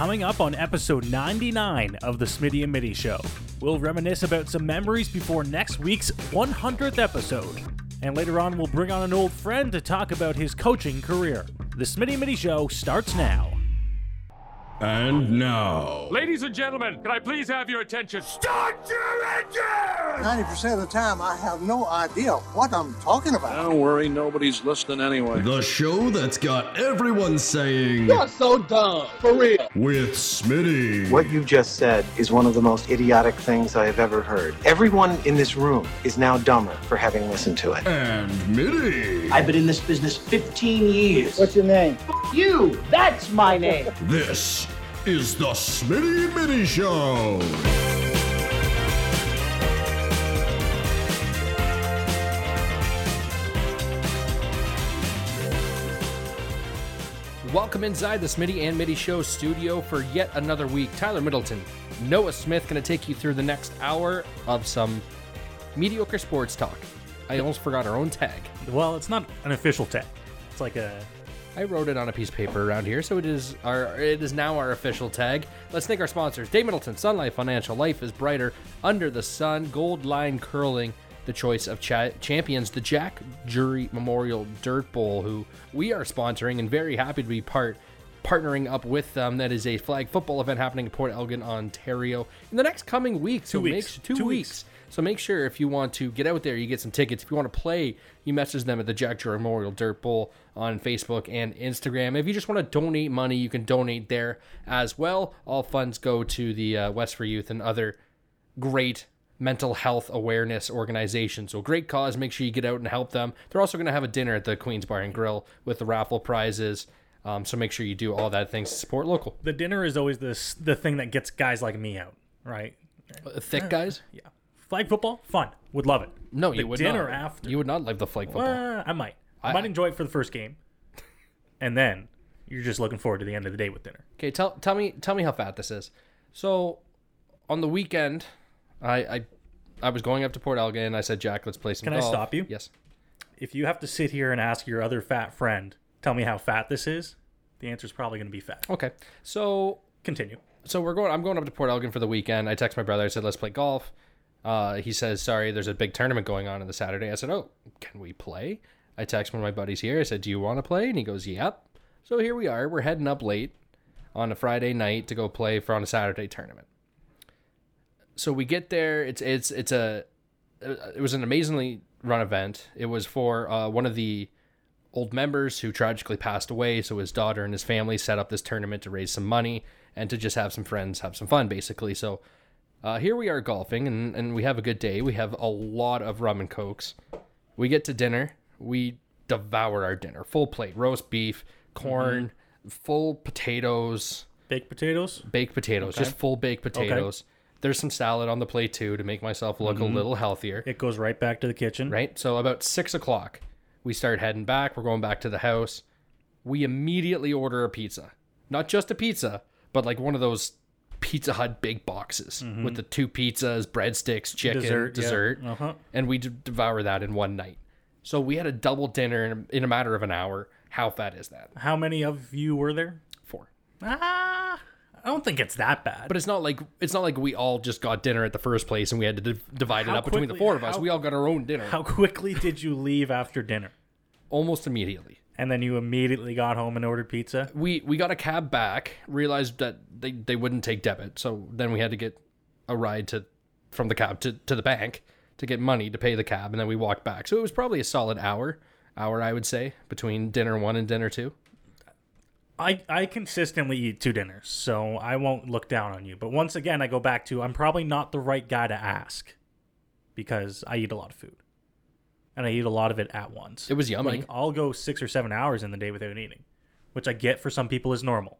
coming up on episode 99 of the Smitty and Mitty Show. We'll reminisce about some memories before next week's 100th episode. And later on, we'll bring on an old friend to talk about his coaching career. The Smitty and Mitty Show starts now. And now, Ladies and gentlemen, can I please have your attention? start your engine! 90% of the time, I have no idea what I'm talking about. Don't worry, nobody's listening anyway. The show that's got everyone saying, You're so dumb, for real. with Smitty. What you just said is one of the most idiotic things I have ever heard. Everyone in this room is now dumber for having listened to it. And Mitty. I've been in this business 15 years. What's your name? you? That's my name. This is the Smitty and Mitty Show. Welcome inside the Smitty and Mitty Show studio for yet another week. Tyler Middleton, Noah Smith going to take you through the next hour of some mediocre sports talk. I almost forgot our own tag. Well, it's not an official tag. It's like a I wrote it on a piece of paper around here, so it is our it is now our official tag. Let's thank our sponsors: Dave Middleton, Sun Life Financial. Life is brighter under the sun. Gold Line Curling, the choice of cha- champions. The Jack Jury Memorial Dirt Bowl, who we are sponsoring and very happy to be part partnering up with them. That is a flag football event happening in Port Elgin, Ontario, in the next coming week. So Two make weeks. su- two, Two weeks. weeks. So make sure if you want to get out there, you get some tickets. If you want to play, you message them at the Jack Jury Memorial Dirt Bowl on Facebook and Instagram. If you just want to donate money, you can donate there as well. All funds go to the uh, WES for Youth and other great mental health awareness organizations. So great cause. Make sure you get out and help them. They're also going to have a dinner at the Queens Bar and Grill with the raffle prizes. Um, so make sure you do all that things to support local. the dinner is always this the thing that gets guys like me out, right? Uh, Thick guys? Yeah. Flag football, fun. Would love it. No, The you would dinner not. after. You would not like the flag football. Uh, I might. I, I- might enjoy it for the first game, and then you're just looking forward to the end of the day with dinner. Okay, tell tell me tell me how fat this is. So, on the weekend, I I, I was going up to Port Elgin. I said, Jack, let's play some Can I stop you? Yes. If you have to sit here and ask your other fat friend, tell me how fat this is, the answer is probably going to be fat. Okay. So Continue. so we're going. I'm going up to Port Elgin for the weekend. I text my brother. I said, let's play golf. Uh, he says, sorry, there's a big tournament going on on the Saturday. I said, oh, can we play? I text one of my buddies here. I said, do you want to play? And he goes, yep. So here we are. We're heading up late on a Friday night to go play for on a Saturday tournament. So we get there. It's it's it's a it was an amazingly run event. It was for uh, one of the old members who tragically passed away. So his daughter and his family set up this tournament to raise some money and to just have some friends have some fun, basically. So uh, here we are golfing, and, and we have a good day. We have a lot of rum and cokes. We get to dinner. We devour our dinner, full plate, roast beef, corn, full potatoes, Baked potatoes. baked potatoes, just full baked potatoes. There's some salad on the plate too to make myself look a little healthier It goes right back to the kitchen. right? So about six o'clock, we start heading back. We're going back to the house. We immediately order a pizza, not just a pizza, but like one of those Pizza Hut big boxes with the two pizzas, breadsticks, chicken, Dessert, dessert, yeah. Uh-huh. and we devour that in one night. So we had a double dinner in a, in a matter of an hour. How fat is that? How many of you were there? Four. Ah, I don't think it's that bad. But it's not like it's not like we all just got dinner at the first place and we had to div- divide it How up between the four of us. how- We all got our own dinner how quickly did you leave after dinner? almost immediately. And then you immediately got home and ordered pizza. we we got a cab back realized that they, they wouldn't take debit so then we had to get a ride to from the cab to, to the bank to get money to pay the cab and then we walked back so it was probably a solid hour hour i would say between dinner one and dinner two I, I consistently eat two dinners, so I won't look down on you. But once again, I go back to I'm probably not the right guy to ask because I eat a lot of food. And I eat a lot of it at once. It was yummy. Like I'll go six or seven hours in the day without eating, which I get for some people is normal.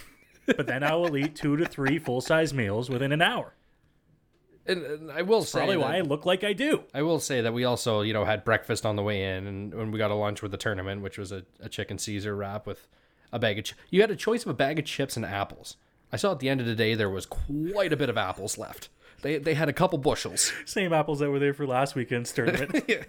but then I will eat two to three full size meals within an hour. and, and i will say Probably why I look like I do. I will say that we also, you know, had breakfast on the way in, and when we got a lunch with the tournament, which was a, a chicken Caesar wrap with a bag of. Ch- you had a choice of a bag of chips and apples. I saw at the end of the day there was quite a bit of apples left. They they had a couple bushels. Same apples that were there for last weekend's tournament.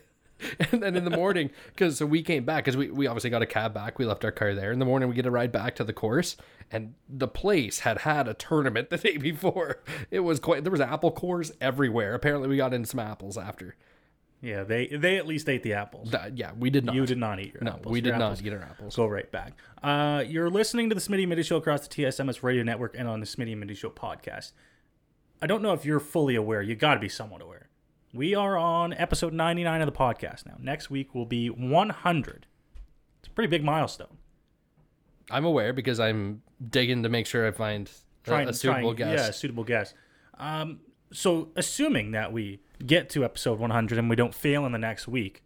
and then in the morning, because so we came back because we, we obviously got a cab back. We left our car there. In the morning, we get a ride back to the course, and the place had had a tournament the day before. It was quite there was apple cores everywhere. Apparently, we got in some apples after. Yeah, they they at least ate the apples. That- yeah, we did not. You did not eat your No, apples. we Your did not apples eat our apples. Go right back. Uh, you're listening to the Smitty and Mitty Show across the TSMS Radio Network and on the Smitty and Mitty Show podcast. I don't know if you're fully aware. You got to be somewhat aware. We are on episode 99 of the podcast now. Next week will be 100. It's a pretty big milestone. I'm aware because I'm digging to make sure I find a, Trying, a suitable trying, Yeah, a suitable guest. Um, so, assuming that we get to episode 100 and we don't fail in the next week,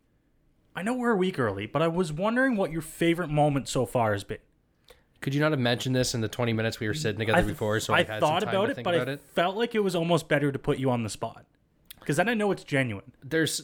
I know we're a week early, but I was wondering what your favorite moment so far has been. Could you not have mentioned this in the 20 minutes we were sitting together I, before? So I had thought some time about to it, think but about I it. felt like it was almost better to put you on the spot because then I know it's genuine. There's,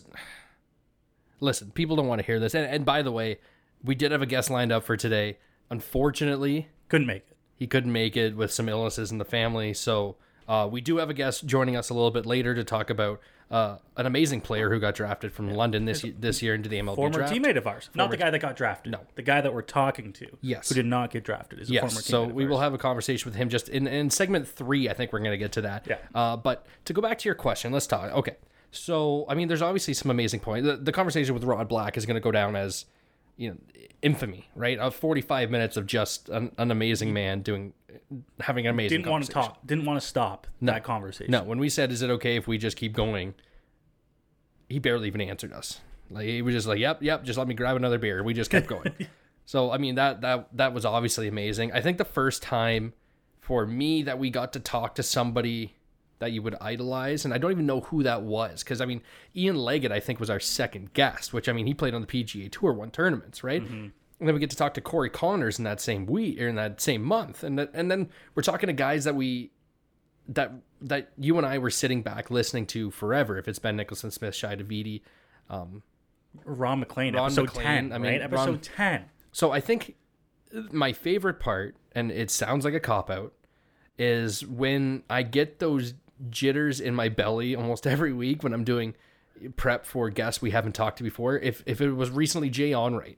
listen, people don't want to hear this. And, and by the way, we did have a guest lined up for today. Unfortunately, Couldn't make it. he couldn't make it with some illnesses in the family. So uh, we do have a guest joining us a little bit later to talk about uh, an amazing player who got drafted from London this this year into the MLB Former draft. teammate of ours, not the guy that got drafted. No. the guy that we're talking to. Yes. who did not get drafted is a former Yes, teammate. so we will have a conversation with him just in, in segment three. I think we're going to get to that. Yeah. Uh, but to go back to your question, let's talk. Okay. So, I mean, there's obviously some amazing points. The, the conversation with Rod Black is going to go down as, you know, infamy, right? Of 45 minutes of just an, an amazing man doing, having an amazing didn't want to talk. Didn't want to stop that conversation. No, when we said, "Is it okay if we just keep going?" He barely even answered us. Like he was just like, "Yep, yep, just let me grab another beer." We just kept going. so I mean that that that was obviously amazing. I think the first time for me that we got to talk to somebody that you would idolize, and I don't even know who that was because I mean Ian Leggatt I think was our second guest, which I mean he played on the PGA Tour, won tournaments, right? Mm-hmm. And then we get to talk to Corey Conners in that same week or in that same month, and that, and then we're talking to guys that we that that you and I were sitting back listening to forever. If it's Ben Nicholson, Smith, Shi Davidi. Um, Ron MacLean, Ron episode MacLean, ten. I mean, right, episode Ron- ten. So I think my favorite part, and it sounds like a cop out, is when I get those jitters in my belly almost every week when I'm doing prep for guests we haven't talked to before. If if it was recently Jay Onrait,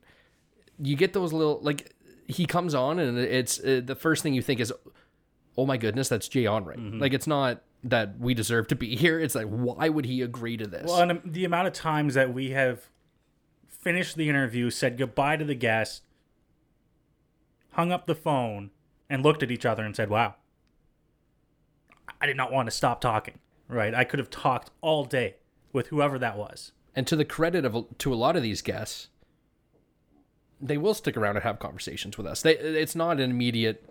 you get those little like he comes on and it's uh, the first thing you think is, oh my goodness, that's Jay Onrait. Mm-hmm. Like it's not that we deserve to be here. It's like why would he agree to this? Well, and the amount of times that we have finished the interview, said goodbye to the guest, hung up the phone, and looked at each other and said, "Wow, I did not want to stop talking." Right? I could have talked all day with whoever that was. And to the credit of to a lot of these guests, they will stick around and have conversations with us. They, it's not an immediate,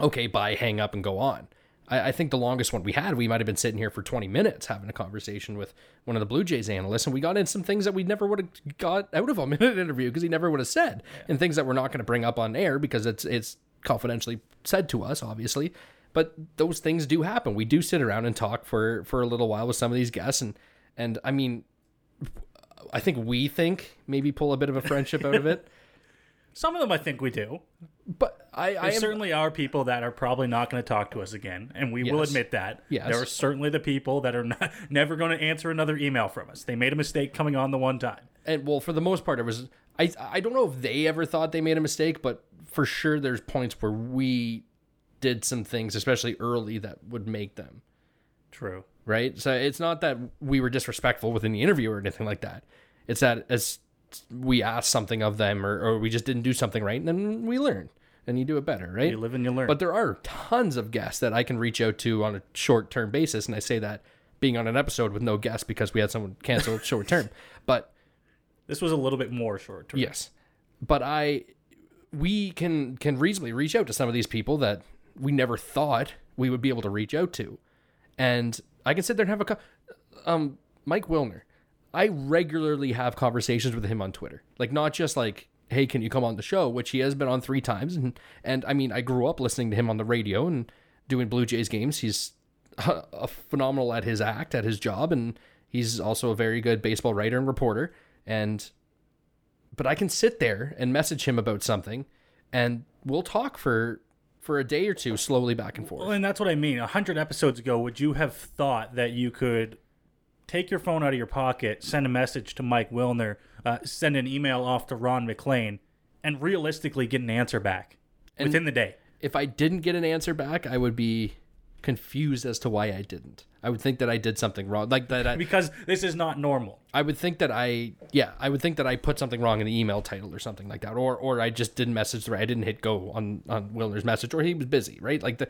okay, bye, hang up, and go on. I, I think the longest one we had, we might have been sitting here for 20 minutes having a conversation with one of the Blue Jays analysts, and we got in some things that we never would have got out of him in an interview because he never would have said, and things that we're not going to bring up on air because it's it's confidentially said to us, obviously. But those things do happen. We do sit around and talk for for a little while with some of these guests, and and I mean, I think we think maybe pull a bit of a friendship out of it. Some of them I think we do. But I, I am, certainly are people that are probably not going to talk to us again, and we will admit that. Yes. There are certainly the people that are not, never going to answer another email from us. They made a mistake coming on the one time. and well, for the most part, it was. I I don't know if they ever thought they made a mistake, but for sure, there's points where we did some things, especially early, that would make them True. right. So it's not that we were disrespectful within the interview or anything like that. It's that as we asked something of them, or, or we just didn't do something right, and then we learn, and you do it better, right? You live and you learn. But there are tons of guests that I can reach out to on a short term basis. And I say that being on an episode with no guests because we had someone cancel short term. But this was a little bit more short term. yes, but I, we can, can reasonably reach out to some of these people that we never thought we would be able to reach out to. And I can sit there and have a, co- um, Mike Wilner. I regularly have conversations with him on Twitter. Like not just like, hey, can you come on the show, which he has been on three times. And and I mean, I grew up listening to him on the radio and doing Blue Jays games. He's a, a phenomenal at his act, at his job, and he's also a very good baseball writer and reporter. And but I can sit there and message him about something, and we'll talk for for a day or two, slowly back and forth. Well, and that's what I mean. A hundred episodes ago, would you have thought that you could take your phone out of your pocket, send a message to Mike Wilner, uh, send an email off to Ron MacLean, and realistically get an answer back within the day. If I didn't get an answer back, I would be confused as to why I didn't. I would think that I did something wrong, like that. I, Because this is not normal. I would think that I, yeah, I would think that I put something wrong in the email title or something like that, or or I just didn't message the right. I didn't hit go on on Wilner's message, or he was busy, right? Like the,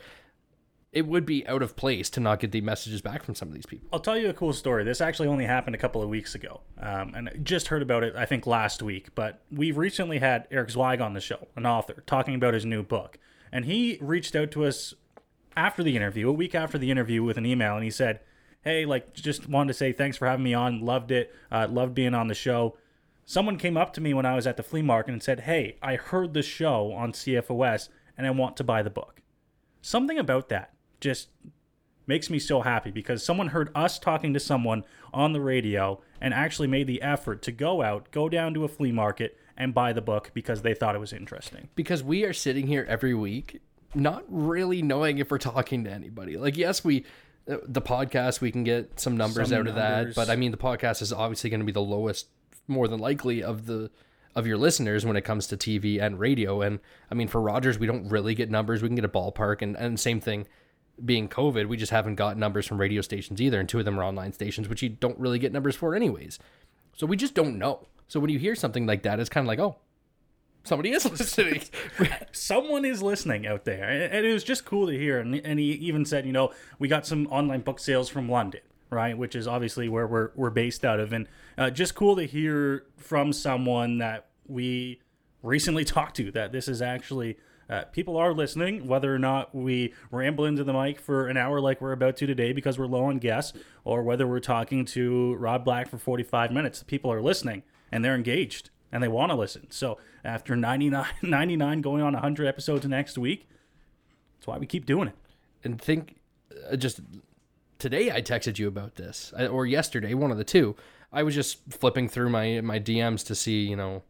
it would be out of place to not get the messages back from some of these people. I'll tell you a cool story. This actually only happened a couple of weeks ago, um, and I just heard about it. I think last week. But we've recently had Eric Zweig on the show, an author, talking about his new book, and he reached out to us after the interview, a week after the interview, with an email, and he said, "Hey, like, just wanted to say thanks for having me on. Loved it. Uh, loved being on the show." Someone came up to me when I was at the flea market and said, "Hey, I heard the show on CFOS, and I want to buy the book." Something about that just makes me so happy because someone heard us talking to someone on the radio and actually made the effort to go out, go down to a flea market and buy the book because they thought it was interesting. because we are sitting here every week not really knowing if we're talking to anybody. Like yes we uh, the podcast we can get some numbers Some out of that but i mean the podcast is obviously going to be the lowest more than likely of the of your listeners when it comes to tv and radio. And i mean for rogers we don't really get numbers. We can get a ballpark. And and same thing being covid we just haven't got numbers from radio stations either. And two of them are online stations which you don't really get numbers for anyways. So we just don't know. So when you hear something like that it's kind of like oh somebody is listening Someone is listening out there. And it was just cool to hear. And, and he even said, you know, we got some online book sales from London, right? Which is obviously where we're, we're based out of. And uh, just cool to hear from someone that we recently talked to that this is actually. Uh, people are listening, whether or not we ramble into the mic for an hour like we're about to today because we're low on guests, or whether we're talking to Rod Black for 45 minutes. People are listening and they're engaged and they want to listen. So after 99, 99 going on 100 episodes next week, that's why we keep doing it. and think uh, just today I texted you about this or yesterday one of the two I was just flipping through my my DMs to see you know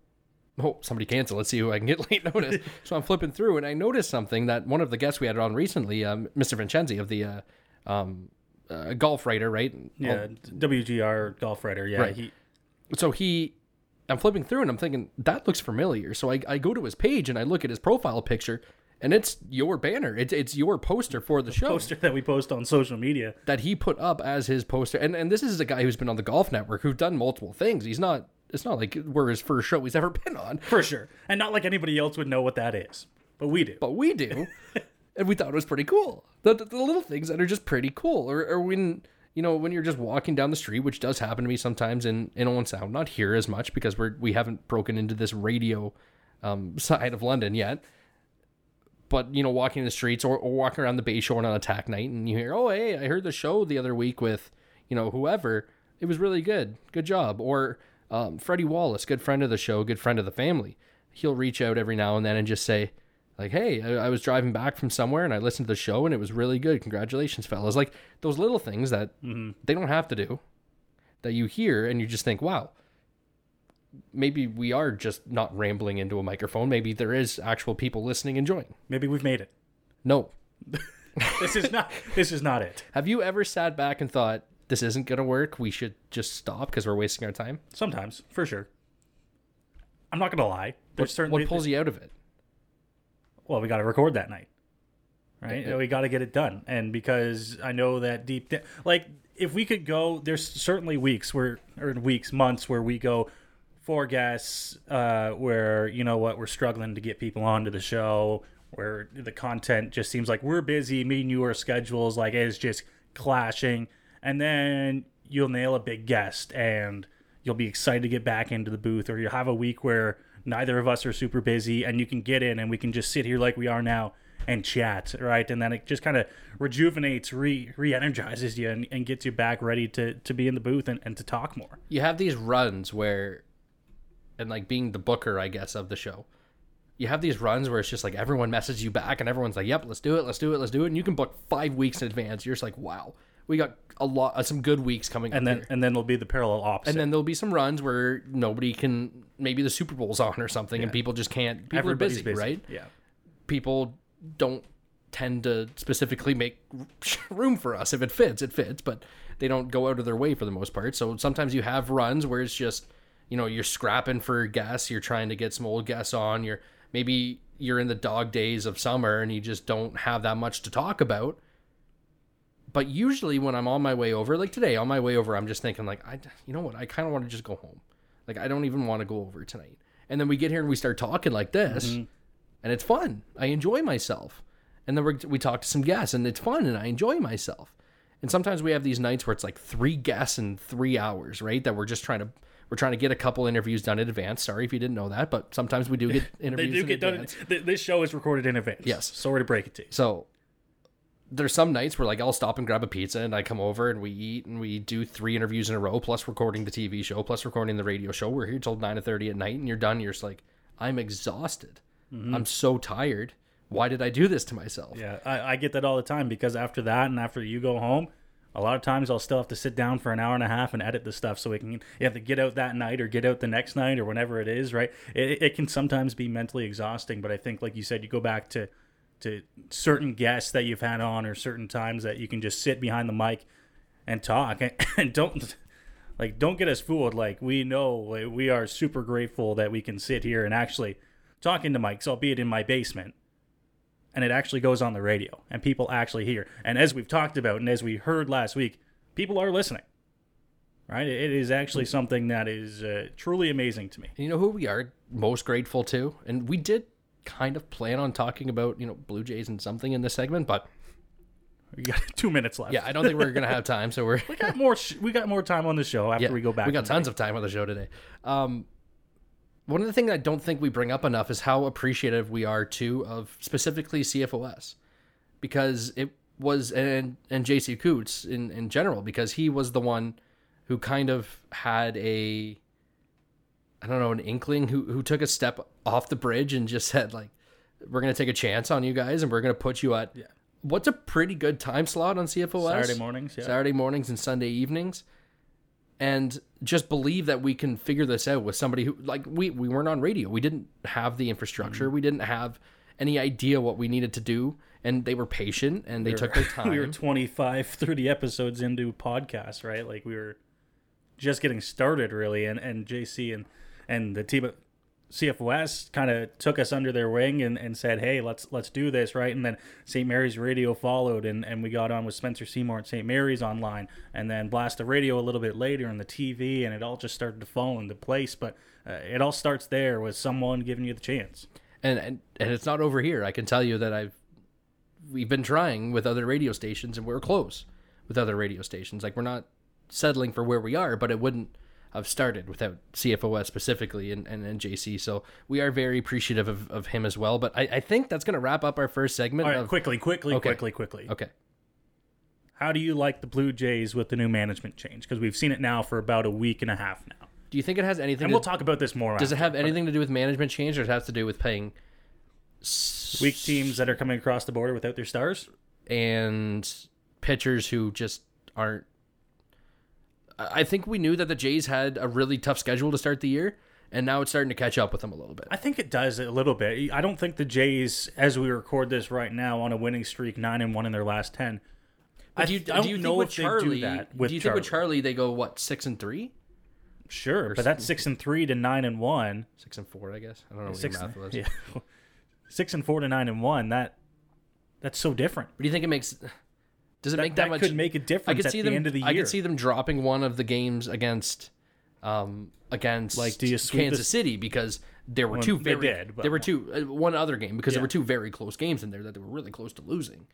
oh somebody cancel let's see who I can get late notice so I'm flipping through and I noticed something that one of the guests we had on recently um, Mr. Vincenzi of the uh, um, uh, golf writer right Yeah, WGR golf writer. Yeah, Right. he so he i'm flipping through and i'm thinking that looks familiar so I, I go to his page and i look at his profile picture and it's your banner it's, it's your poster for the show poster that we post on social media. that he put up as his poster and and this is a guy who's been on the golf network who's done multiple things he's not it's not like we're his first show he's ever been on For sure. And not like anybody else would know what that is. But we do. but we do and we thought it was pretty cool the, the, the little things that are just pretty cool or, or when you know when you're just walking down the street which does happen to me sometimes in in owen sound not here as much because we're we haven't broken into this radio um, side of london yet. But you know walking the streets or, or walking around the bay shore on attack night and you hear oh hey i heard the show the other week with you know whoever. It was really good. Good job. Or um, freddie wallace good friend of the show good friend of the family. He'll reach out every now and then and just say like hey I, I was driving back from somewhere and i listened to the show and it was really good congratulations fellas like those little things that mm-hmm. they don't have to do that you hear and you just think wow maybe we are just not rambling into a microphone maybe there is actual people listening and enjoying Maybe we've made it. no This is not this is not it. have you ever sat back and thought this isn't gonna work we should just stop because we're wasting our time Sometimes, for sure. I'm not gonna lie. There's certainly what pulls you out of it well, we got to record that night, right? We got to get it done, and because I know that deep, like if we could go, there's certainly weeks where, or weeks, months where we go four guests, uh, where you know what, we're struggling to get people onto the show, where the content just seems like we're busy, me and you our schedules like it's just clashing, and then you'll nail a big guest and you'll be excited to get back into the booth, or you'll have a week where neither of us are super busy and you can get in and we can just sit here like we are now and chat right? And then it just kind of rejuvenates re re-energizes you and, and gets you back ready to to be in the booth and, and to talk more. You have these runs where and like being the booker i guess of the show you have these runs where it's just like everyone messages you back and everyone's like yep let's do it let's do it let's do it and you can book five weeks in advance. You're just like wow we got a lot uh, some good weeks coming and up then here. and then there'll be the parallel opposite and then there'll be some runs where nobody can maybe the super bowl's on or something and people just can't people everybody's are busy, right yeah people don't tend to specifically make room for us. If it fits, it fits, but they don't go out of their way for the most part. So sometimes you have runs where it's just, you know, you're scrapping for guests, you're trying to get some old guests on, you're maybe you're in the dog days of summer and you just don't have that much to talk about. But usually when I'm on my way over, like today, on my way over, I'm just thinking like, I, you know what, I kind of want to just go home. Like I don't even want to go over tonight. And then we get here and we start talking like this, mm-hmm. and it's fun. I enjoy myself. And then we we talk to some guests, and it's fun, and I enjoy myself. And sometimes we have these nights where it's like three guests in three hours, right? That we're just trying to we're trying to get a couple interviews done in advance. Sorry if you didn't know that, but sometimes we do get interviews. They do in get done. advance. th- This show is recorded in advance. Yes. Sorry to break it to you. So there's some nights where like I'll stop and grab a pizza and I come over and we eat and we do three interviews in a row plus recording the TV show plus recording the radio show. We're here till nine thirty at night and you're done. You're just like, I'm exhausted. Mm-hmm. I'm so tired. Why did I do this to myself? Yeah, I, I get that all the time because after that and after you go home, a lot of times I'll still have to sit down for an hour and a half and edit the stuff so we can you have to get out that night or get out the next night or whenever it is, right? It, it can sometimes be mentally exhausting, but I think like you said, you go back to to certain guests that you've had on or certain times that you can just sit behind the mic and talk. And, don't like don't get us fooled. Like we know we are super grateful that we can sit here and actually talk into mics albeit in my basement. And it actually goes on the radio and people actually hear. And as we've talked about and as we heard last week people are listening right? It is actually something that is uh, truly amazing to me. You know who we are most grateful to? And we did kind of plan on talking about, you know, Blue Jays and something in this segment, but we got two minutes left yeah, I don't think we're gonna have time. So we're we got more sh- we got more time on the show after yeah, we go back We got to tons of time on the show today. Um, one of the things I don't think we bring up enough is how appreciative we are too of specifically CFOS, because it was and and JC Coots in in general because he was the one who kind of had a I don't know an inkling who who took a step off the bridge and just said like we're gonna take a chance on you guys and we're gonna put you at what's a pretty good time slot on CFOS Saturday mornings, yeah. Saturday mornings and Sunday evenings. And just believe that we can figure this out with somebody who like we we weren't on radio. We didn't have the infrastructure. Mm-hmm. We didn't have any idea what we needed to do. And they were patient and they took their time we were 25 30 episodes into podcasts right? Like we were just getting started really. And and jc and and the team cfos kind of took us under their wing and, and said hey let's let's do this right? And then st mary's radio followed and and we got on with spencer seymour at st mary's online and then blast the radio a little bit later and the tv and it all just started to fall into place. But uh, it all starts there with someone giving you the chance. And, and and it's not over here. I can tell you that i've we've been trying with other radio stations and we're close with other radio stations. Like we're not settling for where we are but it wouldn't have started without cfos specifically and, and, and jc so we are very appreciative of, of him as well but i, I think that's going to wrap up our first segment all right of, quickly quickly Okay. quickly quickly okay How do you like the Blue Jays with the new management change? Because we've seen it now for about a week and a half now. do you think it has anything And to we'll talk about this more. does it after, have but anything to do with management change or does it have to do with paying weak teams that are coming across the border without their stars? and pitchers who just aren't. I think we knew that the Jays had a really tough schedule to start the year, and now it's starting to catch up with them a little bit. I think it does a little bit. I don't think the Jays, as we record this right now, on a winning streak, nine and one in their last ten. I, do you, I don't do you know think with if they Charlie? do that with do you Charlie. think with Charlie they go what six and three, Sure, but that's six and three to nine and one. six and four? I guess I don't know what Six, your math was. yeah, six and four to nine and one. That that's so different. But do you think it makes? Does it That, make that, that much? could make a difference I could at see the them. end of the year. I could see them dropping one of the games against, um, against Like, do you Kansas the- City because there were Well, two very. did, there were two uh, one other game because there were two very close games in there that they were really close to losing.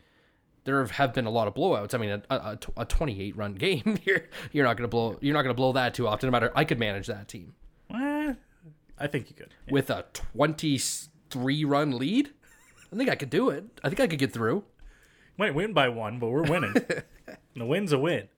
There have- been a lot of blowouts. I mean, a, a, a 28 run game. You're you're not gonna blow. You're not gonna blow that too often. No matter. I could manage that team Eh, I think you could. with a 23 run lead. I think I could do it. I think I could get through. Might win by one, but we're winning. the win's a win.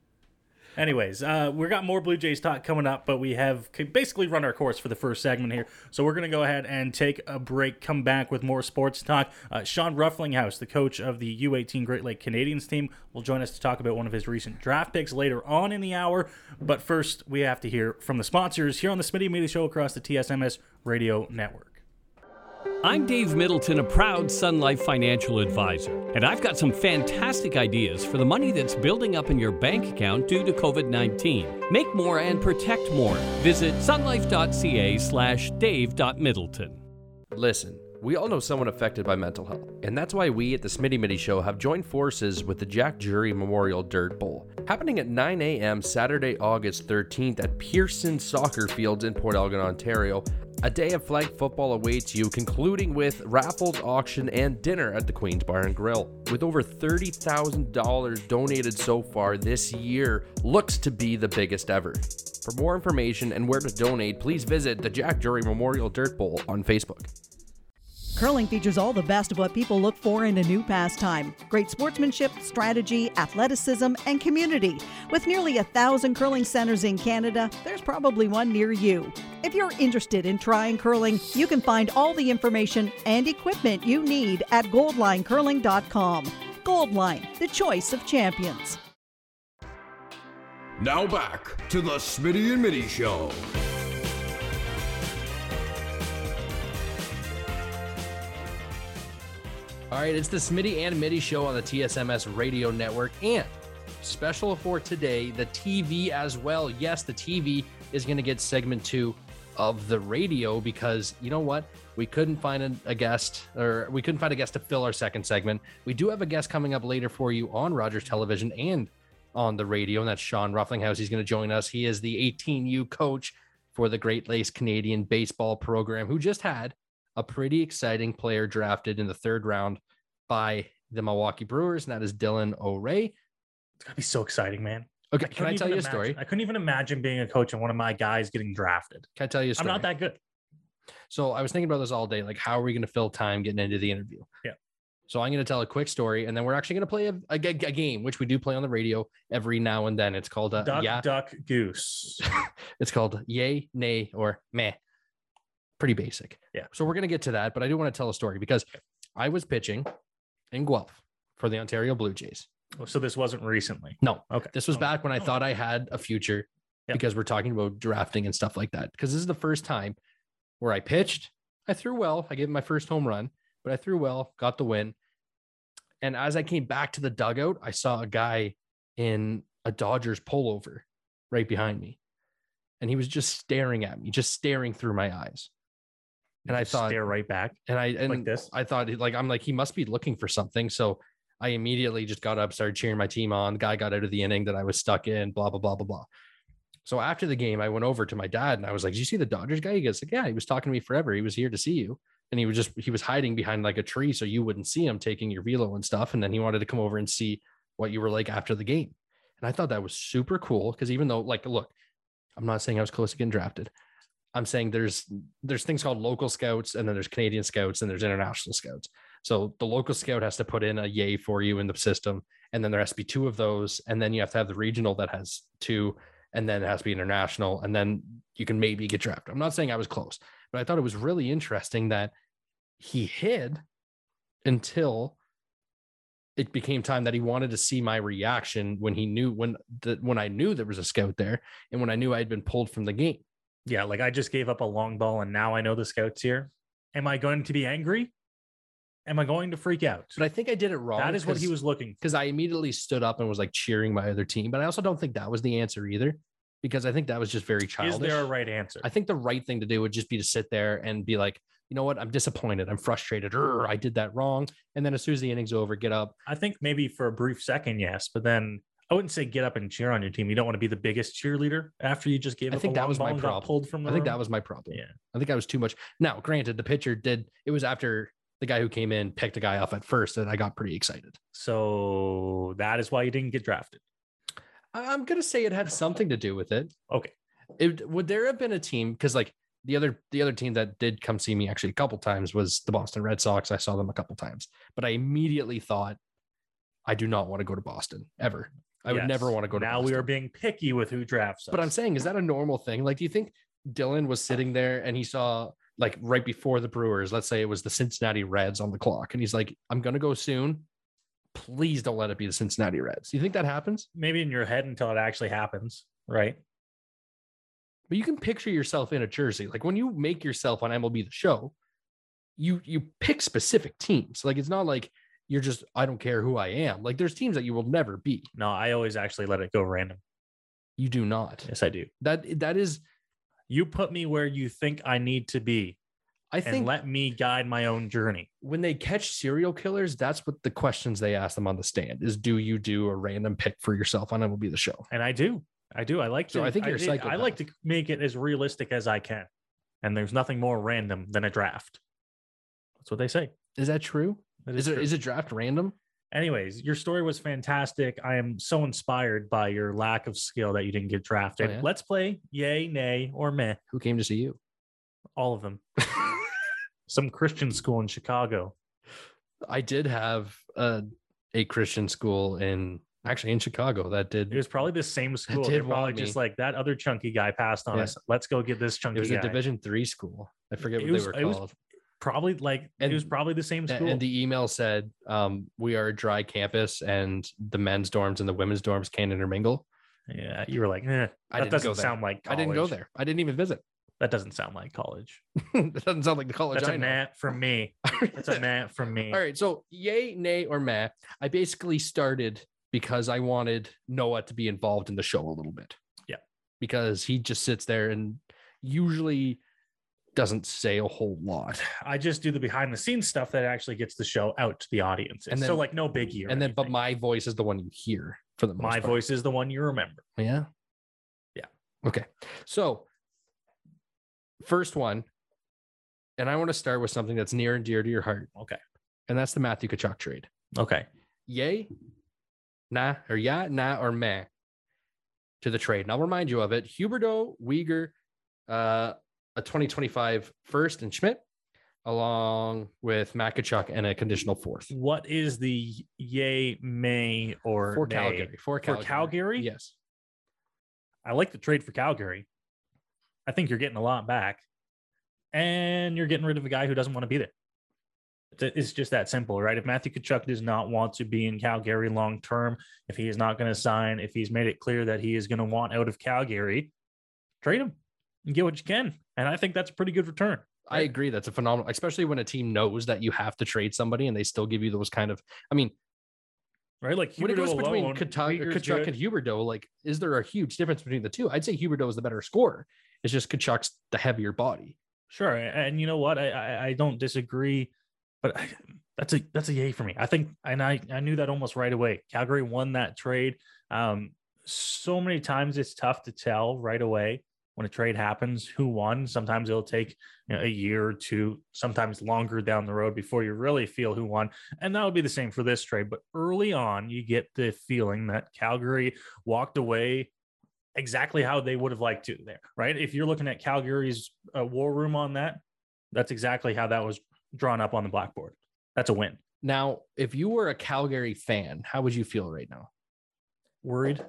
Anyways, uh, we got more Blue Jays talk coming up, but we have basically run our course for the first segment here. So we're going to go ahead and take a break, come back with more sports talk. Uh, Sean Refflinghaus, the coach of the U18 Great Lake Canadians team, will join us to talk about one of his recent draft picks later on in the hour. But first, we have to hear from the sponsors here on the Smitty Media Show across the TSMS Radio Network. I'm Dave Middleton, a proud Sun Life financial advisor, and I've got some fantastic ideas for the money that's building up in your bank account due to COVID 19. Make more and protect more. Visit sunlife.ca slash dave.middleton. Listen, we all know someone affected by mental health, and that's why we at the Smitty Mitty Show have joined forces with the Jack Jury Memorial Dirt Bowl, happening at 9 a.m. Saturday, August 13th at Pearson Soccer Fields in Port Elgin, Ontario. A day of flag football awaits you, concluding with raffles, auction, and dinner at the Queen's Bar and Grill. With over $30,000 donated so far this year, looks to be the biggest ever. For more information and where to donate, please visit the Jack Jury Memorial Dirt Bowl on Facebook. Curling features all the best of what people look for in a new pastime great sportsmanship, strategy, athleticism, and community. With nearly a thousand curling centers in Canada, there's probably one near you. If you're interested in trying curling, you can find all the information and equipment you need at goldlinecurling.com. Goldline, the choice of champions. Now back to the Smitty and Mitty Show. All right, it's the Smitty and Mitty show on the TSMS radio network. And special for today, the TV as well. Yes, the TV is going to get segment two of the radio because you know what? We couldn't find a, a, guest or we couldn't find a guest to fill our second segment. We do have a guest coming up later for you on Rogers Television and on the radio, and that's Sean Refflinghaus. He's going to join us. He is the 18U coach for the Great Lakes Canadian baseball program, who just had a pretty exciting player drafted in the third round by the Milwaukee Brewers, and that is Dylan O'Rae. It's gotta be so exciting, man. Okay, can I tell you a imagine, story? I couldn't even imagine being a coach and one of my guys getting drafted. Can I tell you a story? I'm not that good. So I was thinking about this all day. Like, how are we going to fill time getting into the interview? Yeah. So I'm going to tell a quick story, and then we're actually going to play a, a, a, game, which we do play on the radio every now and then. It's called a duck, yeah. duck, goose. it's called yay, nay, or meh. Pretty basic. Yeah. So we're going to get to that, but I do want to tell a story because I was pitching in Guelph for the Ontario Blue Jays. Oh, so this wasn't recently. No. Okay. This was Oh. back when I Oh. thought I had a future Yeah. because we're talking about drafting and stuff like that. Because this is the first time where I pitched. I threw well. I gave my first home run, but I threw well, got the win. And as I came back to the dugout, I saw a guy in a Dodgers pullover right behind me. And he was just staring at me, just staring through my eyes. And I thought, stare right back. and I and like this? I thought like I'm like he must be looking for something. So I immediately just got up, started cheering my team on. The guy got out of the inning that I was stuck in, blah blah blah blah blah. So after the game, I went over to my dad and I was like, "Did you see the Dodgers guy?" He goes, like, "Yeah, he was talking to me forever. He was here to see you." And he was just he was hiding behind like a tree so you wouldn't see him taking your velo and stuff. And then he wanted to come over and see what you were like after the game. And I thought that was super cool because even though like look, I'm not saying I was close to getting drafted. I'm saying there's there's things called local scouts and then there's Canadian scouts and there's international scouts. So the local scout has to put in a yay for you in the system, and then there has to be two of those, and then you have to have the regional that has two, and then it has to be international, and then you can maybe get drafted. I'm not saying I was close, but I thought it was really interesting that he hid until it became time that he wanted to see my reaction when he knew when the, when I knew there was a scout there and when I knew I had been pulled from the game. Yeah, like I just gave up a long ball and now I know the scouts here. Am I going to be angry? Am I going to freak out? But I think I did it wrong. that is what he was looking for. because I immediately stood up and was like cheering my other team. But I also don't think that was the answer either, because I think that was just very childish. Is there a right answer? I think the right thing to do would just be to sit there and be like, you know what, I'm disappointed, I'm frustrated, Urgh, I did that wrong. And then as soon as the inning's over, get up. I think maybe for a brief second, yes, but then I wouldn't say get up and cheer on your team. You don't want to be the biggest cheerleader after you just gave I up. think a that was my problem. Pulled from the I think room. that was my problem. Yeah. I think I was too much. Now, granted, the pitcher did. It was after the guy who came in picked a guy off at first, and I got pretty excited. So that is why you didn't get drafted. I'm gonna say it had something to do with it. Okay. It, would there have been a team? Because like the other the other team that did come see me actually a couple times was the Boston Red Sox. I saw them a couple times, but I immediately thought, I do not want to go to Boston ever. I would never want to go to. Now we are being picky with who drafts us. But I'm saying, is that a normal thing? Like, do you think Dylan was sitting there and he saw like right before the Brewers, let's say it was the Cincinnati Reds on the clock, and he's like, I'm gonna go soon. Please don't let it be the Cincinnati Reds. Do you think that happens? maybe in your head until it actually happens, right? But you can picture yourself in a jersey. Like when you make yourself on MLB the show, you you pick specific teams. Like it's not like you're just I don't care who I am. Like there's teams that you will never be. No, I always actually let it go random. You do not. Yes, I do. That that is You put me where you think I need to be I and think let me guide my own journey. when they catch serial killers, that's what the questions they ask them on the stand is do you do a random pick for yourself on MLB the show? And I do. I do. I like to So I think you're did- I like to make it as realistic as I can. And there's nothing more random than a draft. That's what they say. Is that true? That Is it true. is it draft random? Anyways, your story was fantastic. I am so inspired by your lack of skill that you didn't get drafted. Oh, yeah? Let's play yay, nay, or meh. Who came to see you? All of them. Some Christian school in Chicago. I did have a, a Christian school in actually in Chicago that did It was probably the same school. did They're probably want just like that other chunky guy passed on Yeah. us. Let's go get this chunky it was guy. a division three school. I forget It what was- they were it was called. Probably like And- it was probably the same school. And the email said, um, "We are a dry campus, and the men's dorms and the women's dorms can't intermingle." yeah, you were like, eh, I that didn't doesn't sound like I didn't go there. I didn't even visit. That doesn't sound like college. that doesn't sound like the college That's I a know. from me. That's a nat from me. All right, so yay, nay, or meh. I basically started because I wanted Noah to be involved in the show a little bit. Yeah. Because he just sits there and usually doesn't say a whole lot. I just do the behind the scenes stuff that actually gets the show out to the audience. And And so like no biggie. And then, but my voice is the one you hear for the most my part. voice is the one you remember. Yeah. Yeah. Okay. So, first one, and I want to start with something that's near and dear to your heart, Okay. and that's the Matthew Tkachuk trade. Okay. Yay, nah, or yeah, nah, or meh to the trade. And I'll remind you of it. Huberdeau, Weegar, uh, a 2025 first and Schwindt, along with Matt Tkachuk and a conditional fourth. What is the yay, may, or For nay? Calgary. For For Calgary. Calgary? Yes. I like the trade for Calgary. I think you're getting a lot back, and you're getting rid of a guy who doesn't want to be there. It's just that simple, right? If Matthew Tkachuk does not want to be in Calgary long term, if he is not going to sign, if he's made it clear that he is going to want out of Calgary, trade him and get what you can. And I think that's a pretty good return. I agree. That's a phenomenal, especially when a team knows that you have to trade somebody and they still give you those kind of. I mean, Right? Like when it goes between alone, Tkachuk, Tkachuk and Huberdeau, like, is there a huge difference between the two? I'd say Huberdeau is the better scorer. It's just Tkachuk's the heavier body. Sure, and you know what? I I, I don't disagree, but I, that's a that's a yay for me. I think, and I I knew that almost right away. Calgary won that trade. Um, so many times it's tough to tell right away when a trade happens who won. Sometimes it'll take you know, a year or two, sometimes longer down the road before you really feel who won. And that would be the same for this trade. But early on, you get the feeling that Calgary walked away exactly how they would have liked to there, right? If you're looking at Calgary's uh, war room on that, that's exactly how that was drawn up on the blackboard. That's a win. Now, if you were a Calgary fan, how would you feel right now? Worried.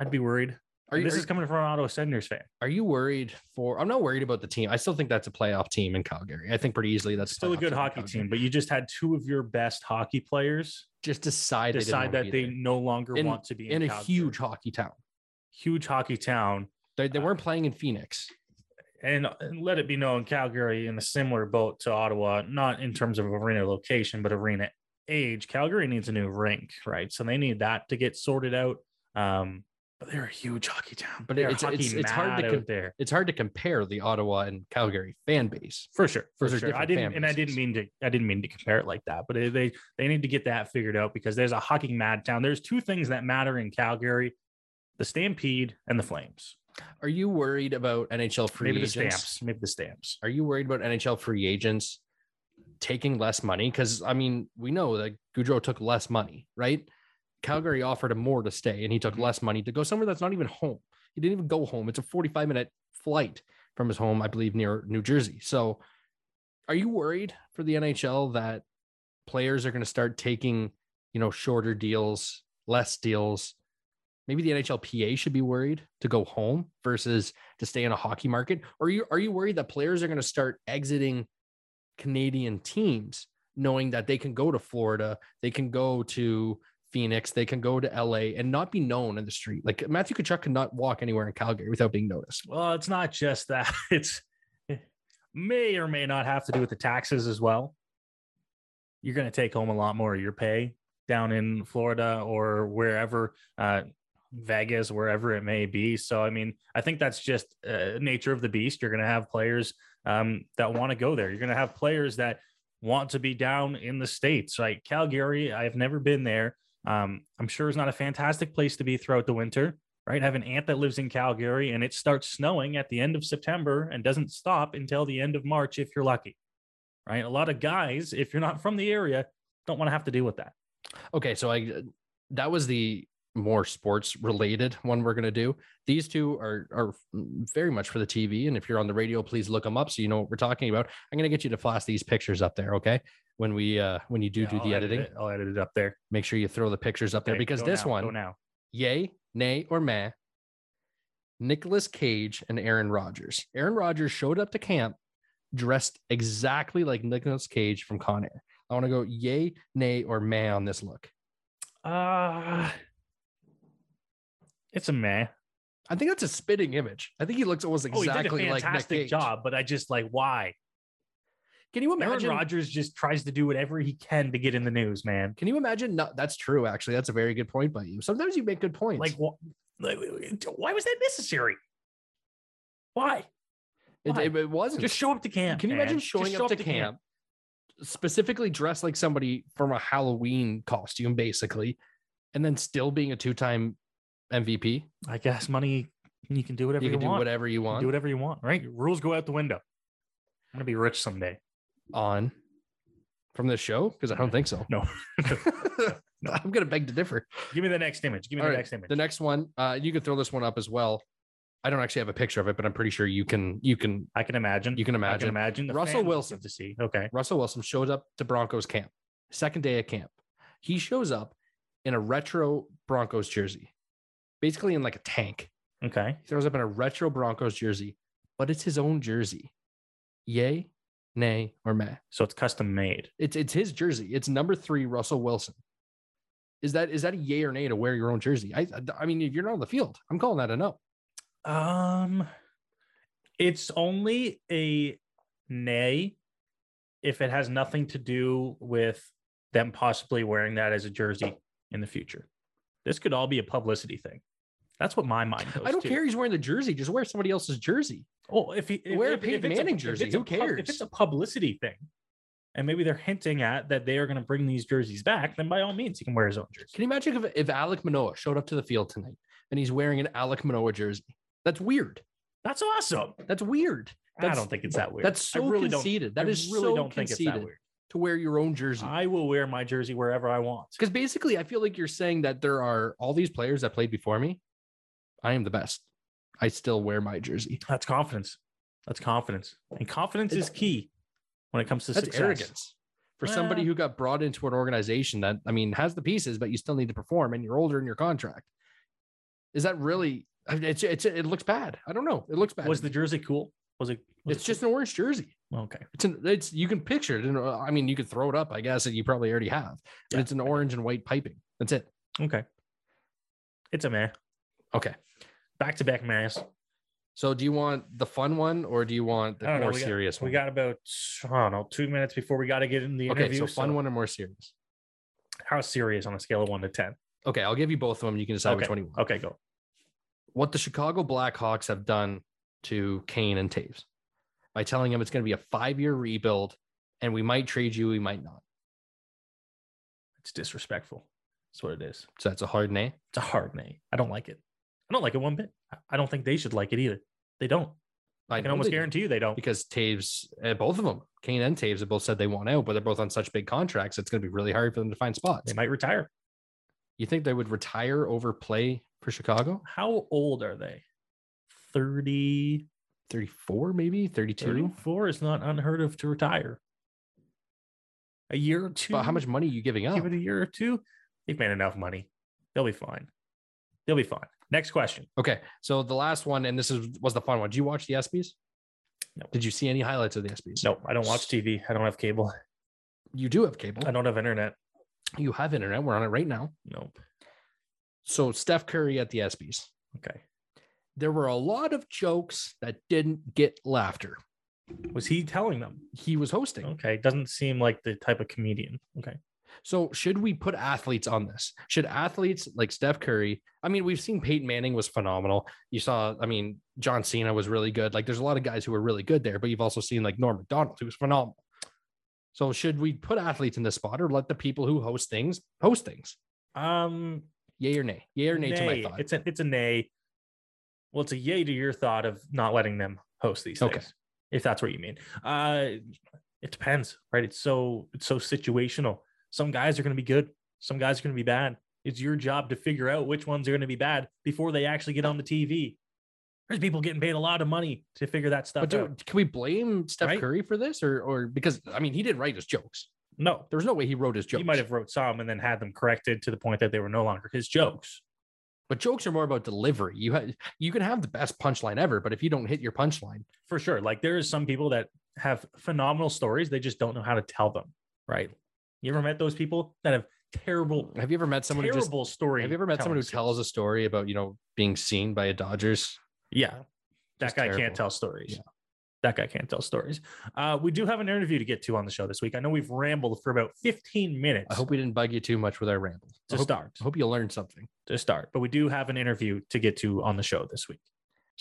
I'd be worried. Are you, this are, is coming from an Ottawa Senators fan. are you worried for? I'm not worried about the team. I still think that's a playoff team in Calgary. I think pretty easily that's Still a good hockey team, but you just had two of your best hockey players Just decide decide that they wanna no longer in, want to be in in, a Calgary. huge hockey town. huge hockey town. They, they weren't playing in Phoenix. and, and let it be known Calgary in a similar boat to Ottawa, not in terms of arena location, but arena age. Calgary needs a new rink, right? So they need that to get sorted out. Um, but they're a huge hockey town. But it's- it's- it's hard to mad com- there It's hard to compare the Ottawa and Calgary fan base. for sure. For Those sure. I didn't, and I didn't mean to. I didn't mean to compare it like that. But they they, need to get that figured out because there's a hockey mad town. There's two things that matter in Calgary: the Stampede and the Flames. Are you worried about NHL free Maybe the agents? stamps. Maybe the stamps. Are you worried about NHL free agents taking less money? Because I mean, we know that Gaudreau took less money, right? Calgary offered him more to stay, and he took mm-hmm. less money to go somewhere that's not even home. He didn't even go home. It's a 45 minute flight from his home, I believe, near New Jersey. So, are you worried for the NHL that players are going to start taking, you know, shorter deals, less deals? Maybe the NHLPA should be worried to go home versus to stay in a hockey market. Or are you are you worried that players are going to start exiting Canadian teams, knowing that they can go to Florida, they can go to Phoenix, they can go to LA and not be known in the street. Like Matthew Tkachuk cannot walk anywhere in Calgary without being noticed. Well, it's not just that. It's may or may not have to do with the taxes as well. You're going to take home a lot more of your pay down in Florida or wherever, uh, Vegas, wherever it may be. So, I mean, I think that's just uh, nature of the beast. You're going to have players um, that want to go there. You're going to have players that want to be down in the states. Like Calgary, I've never been there. Um, I'm sure it's not a fantastic place to be throughout the winter, right? I have an aunt that lives in Calgary, and it starts snowing at the end of September and doesn't stop until the end of March if you're lucky, right? A lot of guys, if you're not from the area, don't want to have to deal with that. Okay, so I that was the more sports related one we're going to do. These two are are very much for the TV and if you're on the radio please look them up so you know what we're talking about. I'm going to get you to flash these pictures up there, okay? When we uh when you do Yeah, do I'll the edit editing, it. I'll edit it up there. make sure you throw the pictures up there Okay, because this now, one now. yay, nay or meh. Nicolas Cage and Aaron Rodgers. Aaron Rodgers showed up to camp dressed exactly like Nicolas Cage from Con Air. I want to go yay, nay, or meh on this look. Uh it's a meh. I think that's a spitting image. I think he looks almost exactly Oh, he did a like Nick fantastic Cage. job, but I just like why? Can you Aaron imagine? Rodgers just tries to do whatever he can to get in the news, man. Can you imagine? No, that's true. Actually, that's a very good point by you. Sometimes you make good points. Like, wh- like, why was that necessary? Why? it, it, it wasn't. Just show up to camp. Can you man. imagine showing show up to camp, specifically dressed like somebody from a Halloween costume, basically, and then still being a two-time MVP? I guess money. You can do whatever You want. you, can do want. whatever you You want Do whatever you want, right? Rules go out the window. I'm gonna be rich someday. On from this show because I don't think so. No. I'm gonna beg to differ. Give me the next image. Give me All the right, next image. The next one, uh, you could throw this one up as well. I don't actually have a picture of it, but I'm pretty sure you can. You can. I can imagine. You can I can imagine. imagine. The Russell Wilson. to see. Okay. Russell Wilson shows up to Broncos camp, second day of camp. He shows up in a retro Broncos jersey, basically in like a tank. Okay. He throws up in a retro Broncos jersey, but it's his own jersey. Yay, nay, or meh? So it's custom made. It's it's his jersey. It's number three, Russell Wilson. Is that is that a yay or nay to wear your own jersey? I I mean, if you're not on the field, I'm calling that a no. Um, it's only a nay if it has nothing to do with them possibly wearing that as a jersey in the future. This could all be a publicity thing. That's what my mind goes. I don't to. care. He's wearing the jersey. Just wear somebody else's jersey. Oh, if he if, Wear a if- if Peyton Manning if jersey, a who pub- if cares? it's a publicity thing, and maybe they're hinting at that they are going to bring these jerseys back, then by all means he can wear his own jersey. Can you imagine if, if Alek Manoah showed up to the field tonight and he's wearing an Alek Manoah jersey? That's weird. That's awesome. That's weird. I don't think it's that weird. That's I so really conceited. That I is really so don't think it's that conceited weird. to wear your own jersey. I will wear my jersey wherever I want. Because basically, I feel like you're saying that there are all these players that played before me. I am the best. I still wear my jersey. That's confidence. That's confidence, and confidence is key when it comes to success. arrogance for somebody who got brought into an organization that I mean has the pieces, but you still need to perform, and you're older in your contract. Is that really? It's, it's it looks bad. I don't know. It looks bad. Was the jersey cool? Was it? was It's it just an orange jersey. okay. It's an it's you can picture it. And uh, I mean, you could throw it up. I guess and you probably already have. But Yeah. it's an orange and white piping. That's it. Okay. It's a meh. Okay. Back to back mess. So do you want the fun one or do you want the know, more we got- serious one? We got about I don't know two minutes before we got to get in the okay, interview. so fun one or more serious. How serious on a scale of one to ten? Okay, I'll give you both of them. You can decide okay. which one you want. Okay, go. What the Chicago Blackhawks have done to Kane and Toews by telling him it's going to be a five-year rebuild and we might trade you, we might not. It's disrespectful. That's what it is. So that's a hard nay. It's a hard nay. I don't like it. I don't like it one bit. I- I don't think they should like it either. They don't. I, can almost guarantee you they don't. because Toews, uh, both of them, Kane and Toews, have both said they want out, but they're both on such big contracts. It's going to be really hard for them to find spots. They might retire. You think they would retire over play for Chicago? How old are they? 30, 34, maybe 32. 34 is not unheard of to retire. A year or two. But how much money are you giving up? Give it a year or two. They've made enough money. They'll be fine. They'll be fine. Next question. Okay, so the last one, and this is was the fun one. Did you watch the ESPYS? No. Did you see any highlights of the ESPYS? No, I don't watch TV. I don't have cable. You do have cable. I don't have internet. You have internet. We're on it right now. Nope. So Steph Curry at the ESPYS. Okay. There were a lot of jokes that didn't get laughter. Was he telling them? He was hosting. Okay, doesn't seem like the type of comedian. Okay. So should we put athletes on this? Should athletes like Steph Curry? I mean, we've seen Peyton Manning was phenomenal. You saw, I mean, John Cena was really good. Like, there's a lot of guys who were really good there, but you've also seen like Norm Macdonald, who was phenomenal. So should we put athletes in this spot or let the people who host things host things? Um, yay or nay? Yay or nay, nay. to my thought? It's a it's a nay. Well, it's a yay to your thought of not letting them host these things. If that's what you mean. Uh it depends, right? It's so it's so situational. Some guys are going to be good, some guys are going to be bad. It's your job to figure out which ones are going to be bad before they actually get on the TV. There's people getting paid a lot of money to figure that stuff but out. Can we blame Steph right? Curry for this, or or because I mean he didn't write his jokes. No, there was no way he wrote his jokes. He might have wrote some and then had them corrected to the point that they were no longer his jokes. But jokes are more about delivery. You have you can have the best punchline ever, but if you don't hit your punchline, for sure. Like there is some people that have phenomenal stories, they just don't know how to tell them. Right? You ever met those people that have terrible? Have you ever met someone terrible who just, story? Have you ever met someone who tells a story about you know being seen by a Dodgers? Yeah, that guy terrible. can't tell stories. Yeah. That guy can't tell stories. Uh, we do have an interview to get to on the show this week. I know we've rambled for about 15 minutes. I hope we didn't bug you too much with our ramble. To I hope, start. I hope you learned something. To start. But we do have an interview to get to on the show this week.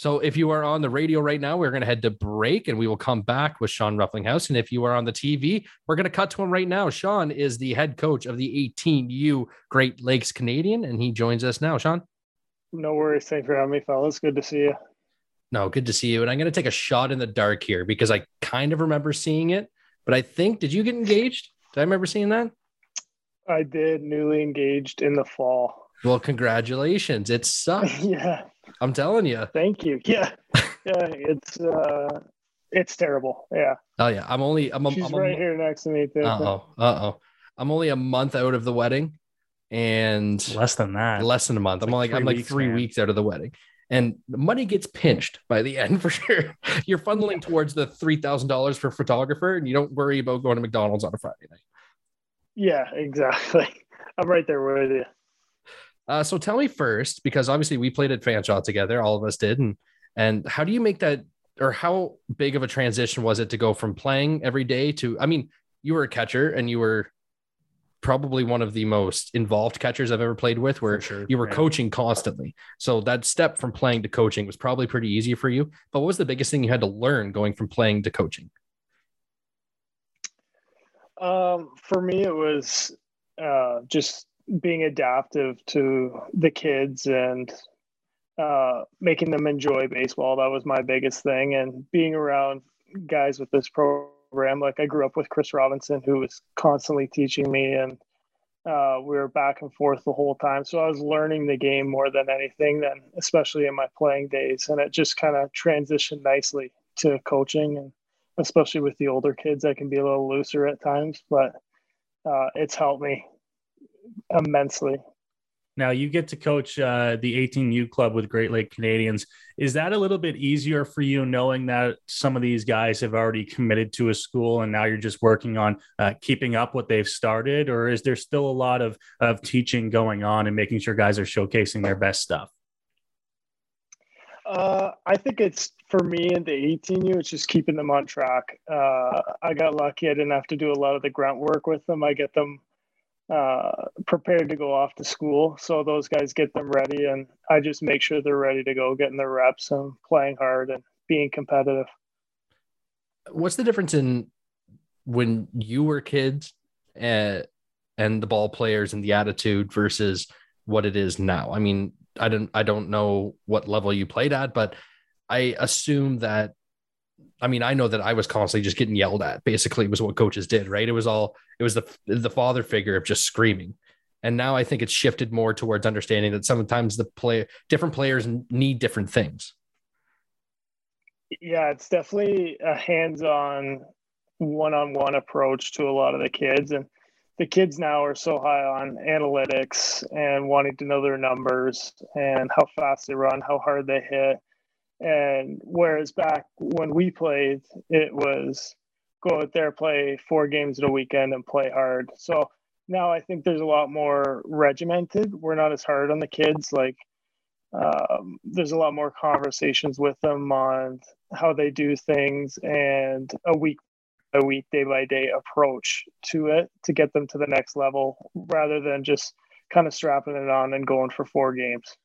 So if you are on the radio right now, we're going to head to break and we will come back with Sean Refflinghaus. And if you are on the TV, we're going to cut to him right now. Sean is the head coach of the 18U Great Lakes Canadian, and he joins us now. Sean? No worries. Thanks for having me, fellas. Good to see you. No, good to see you. And I'm going to take a shot in the dark here because I kind of remember seeing it, but I think, did you get engaged? Did I remember seeing that? I did, newly engaged in the fall. Well, congratulations. It sucks. yeah. I'm telling you. Thank you. Yeah. Yeah. It's, uh, it's terrible. Yeah. Oh yeah. I'm only, I'm, She's I'm right here next to me. Uh oh. Uh oh. I'm only a month out of the wedding and less than that. Less than a month. It's I'm like, like I'm like three man. weeks out of the wedding and the money gets pinched by the end for sure. You're funneling towards the three thousand dollars for photographer, and you don't worry about going to McDonald's on a Friday night. Yeah, exactly. I'm right there with you. Uh, so tell me first, because obviously we played at Fanshawe together, all of us did, and and how do you make that, or how big of a transition was it to go from playing every day to? I mean, you were a catcher and you were probably one of the most involved catchers I've ever played with, where sure, you were yeah. coaching constantly. So that step from playing to coaching was probably pretty easy for you. But what was the biggest thing you had to learn going from playing to coaching? Um, for me, it was uh, just being adaptive to the kids and uh, making them enjoy baseball. That was my biggest thing, and being around guys with this program. Like I grew up with Chris Robinson, who was constantly teaching me, and uh, we were back and forth the whole time. So I was learning the game more than anything, then especially in my playing days, and it just kind of transitioned nicely to coaching, and especially with the older kids, I can be a little looser at times, but uh, it's helped me immensely. Now you get to coach uh, the 18U club with Great Lake Canadians. Is that a little bit easier for you, knowing that some of these guys have already committed to a school and now you're just working on uh, keeping up what they've started, or is there still a lot of of teaching going on and making sure guys are showcasing their best stuff? Uh, I think it's for me and the 18U, it's just keeping them on track. Uh, I got lucky; I didn't have to do a lot of the grunt work with them. I get them uh, prepared to go off to school. So those guys get them ready, and I just make sure they're ready to go, getting their reps and playing hard and being competitive. What's the difference in when you were kids and, and the ball players and the attitude versus what it is now? I mean, I don't I don't know what level you played at, but I assume that I mean, I know that I was constantly just getting yelled at. Basically, was what coaches did, right? It was all it was the the father figure of just screaming. And now I think it's shifted more towards understanding that sometimes the play different players need different things. Yeah, it's definitely a hands-on one-on-one approach to a lot of the kids and the kids now are so high on analytics and wanting to know their numbers and how fast they run, how hard they hit and whereas back when we played, it was go out there, play four games in a weekend, and play hard. So now I think there's a lot more regimented. We're not as hard on the kids. Like um, there's a lot more conversations with them on how they do things and a week a week, day by day approach to it to get them to the next level rather than just kind of strapping it on and going for four games.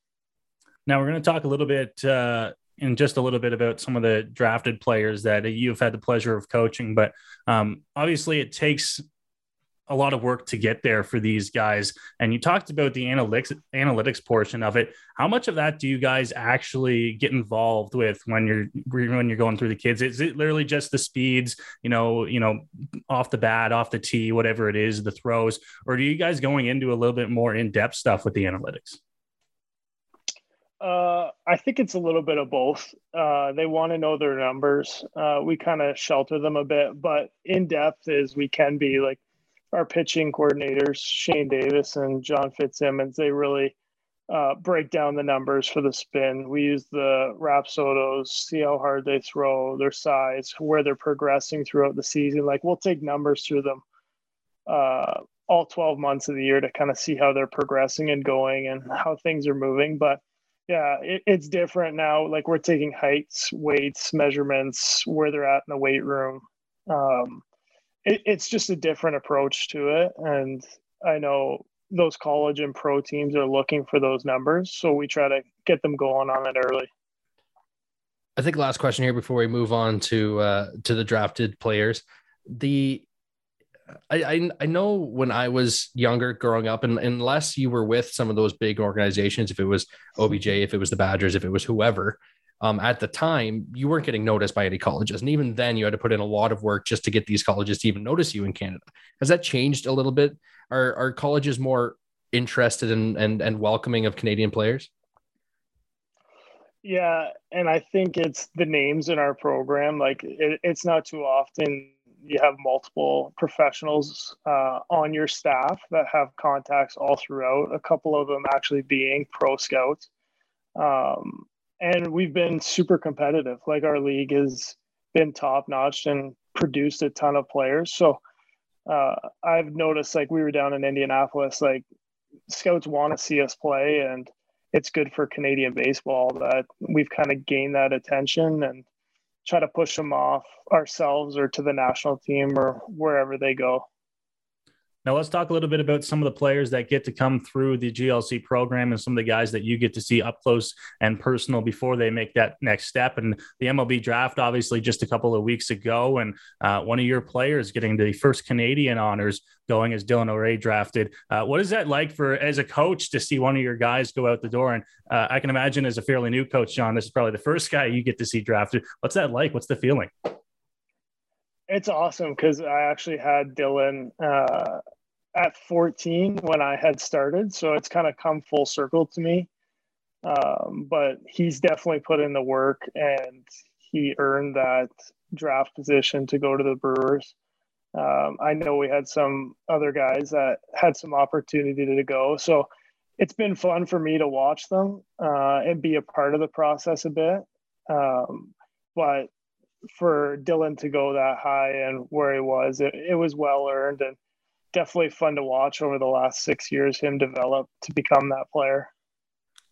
Now we're going to talk a little bit uh, in just a little bit about some of the drafted players that you've had the pleasure of coaching, but um, obviously it takes a lot of work to get there for these guys. And you talked about the analytics analytics portion of it. How much of that do you guys actually get involved with when you're when you're going through the kids? Is it literally just the speeds, you know, you know, off the bat, off the tee, whatever it is, the throws, or do you guys going into a little bit more in depth stuff with the analytics? Uh, I think it's a little bit of both. Uh, they want to know their numbers. Uh, we kind of shelter them a bit, but in depth is we can be like our pitching coordinators, Shane Davis and John Fitzsimmons, they really uh, break down the numbers for the spin. We use the Rapsodos, see how hard they throw, their size, where they're progressing throughout the season. Like we'll take numbers through them uh, all 12 months of the year to kind of see how they're progressing and going and how things are moving. But yeah, it, it's different now. Like we're taking heights, weights, measurements, where they're at in the weight room. Um, it, it's just a different approach to it. And I know those college and pro teams are looking for those numbers. So we try to get them going on it early. I think last question here before we move on to uh, to the drafted players. The I, I, I know when I was younger growing up, and unless you were with some of those big organizations, if it was OBJ, if it was the Badgers, if it was whoever, um, at the time, you weren't getting noticed by any colleges. And even then, you had to put in a lot of work just to get these colleges to even notice you in Canada. Has that changed a little bit? Are, are colleges more interested in and, and welcoming of Canadian players? Yeah. And I think it's the names in our program. Like, it, it's not too often you have multiple professionals uh, on your staff that have contacts all throughout, a couple of them actually being pro scouts. Um, and we've been super competitive. Like our league has been top notch and produced a ton of players. So uh, I've noticed like we were down in Indianapolis, like scouts want to see us play, and it's good for Canadian baseball that we've kind of gained that attention and try to push them off ourselves or to the national team or wherever they go. Now let's talk a little bit about some of the players that get to come through the GLC program and some of the guys that you get to see up close and personal before they make that next step. And the MLB draft, obviously, just a couple of weeks ago, and uh, one of your players getting the first Canadian honors going as Dylan O'Rae drafted. Uh, what is that like for as a coach to see one of your guys go out the door? And uh, I can imagine as a fairly new coach, John, this is probably the first guy you get to see drafted. What's that like? What's the feeling? It's awesome because I actually had Dylan uh, at 14 when I had started. So it's kind of come full circle to me. Um, but he's definitely put in the work and he earned that draft position to go to the Brewers. Um, I know we had some other guys that had some opportunity to go. So it's been fun for me to watch them uh, and be a part of the process a bit. Um, but for Dylan to go that high and where he was, it, it was well earned. And definitely fun to watch over the last six years him develop to become that player.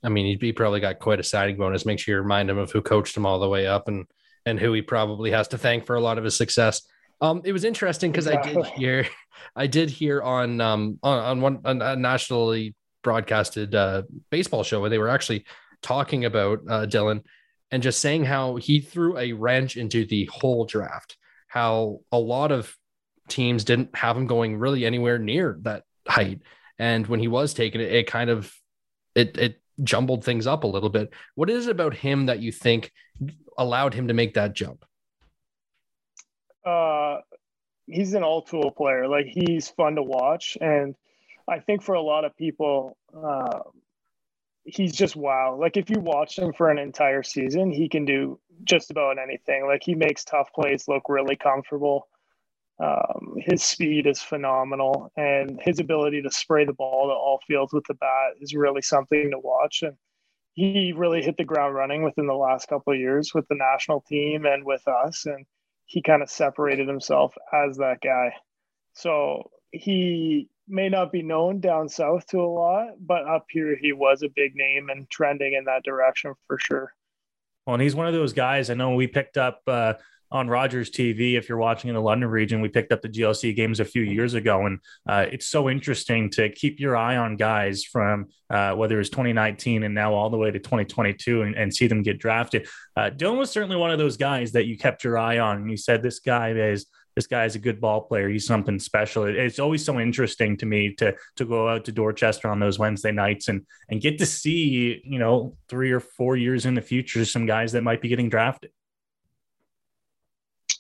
I mean, he probably got quite a signing bonus. Make sure you remind him of who coached him all the way up and and who he probably has to thank for a lot of his success. Um, it was interesting because. I did hear, I did hear on um on, on one on a nationally broadcasted uh, baseball show where they were actually talking about uh, Dylan and just saying how he threw a wrench into the whole draft. How a lot of teams didn't have him going really anywhere near that height. And when he was taken, it, it kind of it it jumbled things up a little bit. What is it about him that you think allowed him to make that jump? Uh, he's an all-tool player. Like he's fun to watch, and I think for a lot of people, uh, he's just wow. Like if you watch him for an entire season, he can do just about anything. Like he makes tough plays look really comfortable. Um, his speed is phenomenal, and his ability to spray the ball to all fields with the bat is really something to watch. And he really hit the ground running within the last couple of years with the national team and with us, and he kind of separated himself as that guy. So he may not be known down south to a lot, but up here he was a big name and trending in that direction for sure. Well, and he's one of those guys. I know we picked up uh, on Rogers TV. If you're watching in the London region, we picked up the GLC games a few years ago, and uh, it's so interesting to keep your eye on guys from uh, whether it's 2019 and now all the way to 2022, and, and see them get drafted. Uh, Dylan was certainly one of those guys that you kept your eye on, and you said this guy is this guy is a good ball player. He's something special. It's always so interesting to me to to go out to Dorchester on those Wednesday nights and and get to see you know three or four years in the future some guys that might be getting drafted.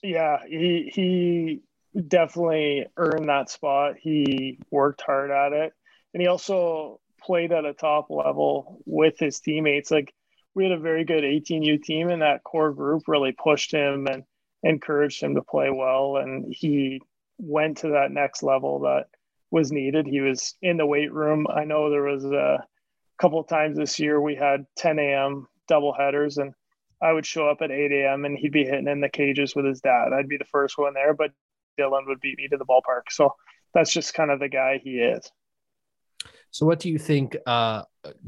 Yeah, he he definitely earned that spot. He worked hard at it, and he also played at a top level with his teammates. Like we had a very good 18U team, and that core group really pushed him and encouraged him to play well. And he went to that next level that was needed. He was in the weight room. I know there was a couple of times this year we had 10 a.m. double headers, and I would show up at 8 a.m. and he'd be hitting in the cages with his dad. I'd be the first one there, but Dylan would beat me to the ballpark. So that's just kind of the guy he is. So, what do you think? Uh,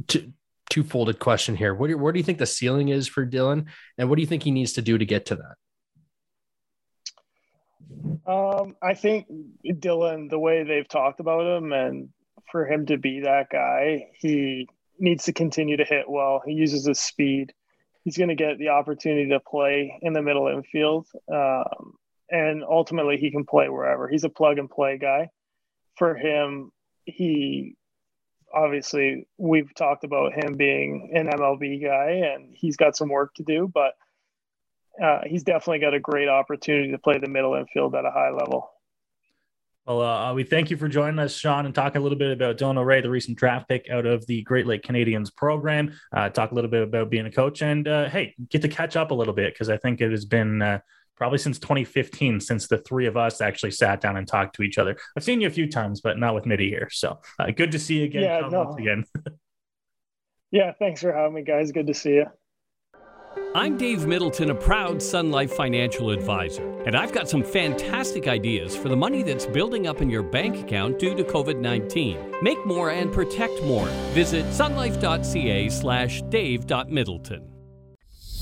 t- two-folded question here. What do, where do you think the ceiling is for Dylan, and what do you think he needs to do to get to that? Um, I think Dylan, the way they've talked about him, and for him to be that guy, he needs to continue to hit well. He uses his speed. He's going to get the opportunity to play in the middle infield, um, and ultimately he can play wherever. He's a plug and play guy. For him, he obviously we've talked about him being an MLB guy, and he's got some work to do, but uh, he's definitely got a great opportunity to play the middle infield at a high level. Well, uh, we thank you for joining us, Sean, and talking a little bit about Dylan O'Reilly, the recent draft pick out of the Great Lake Canadians program. Uh, talk a little bit about being a coach, and uh, hey, get to catch up a little bit because I think it has been uh, probably since 2015 since the three of us actually sat down and talked to each other. I've seen you a few times, but not with Mitty here. So uh, good to see you again. Yeah, no. again. yeah, thanks for having me, guys. Good to see you. I'm Dave Middleton, a proud Sun Life financial advisor, and I've got some fantastic ideas for the money that's building up in your bank account due to COVID 19. Make more and protect more. Visit sunlife.ca slash dave.middleton.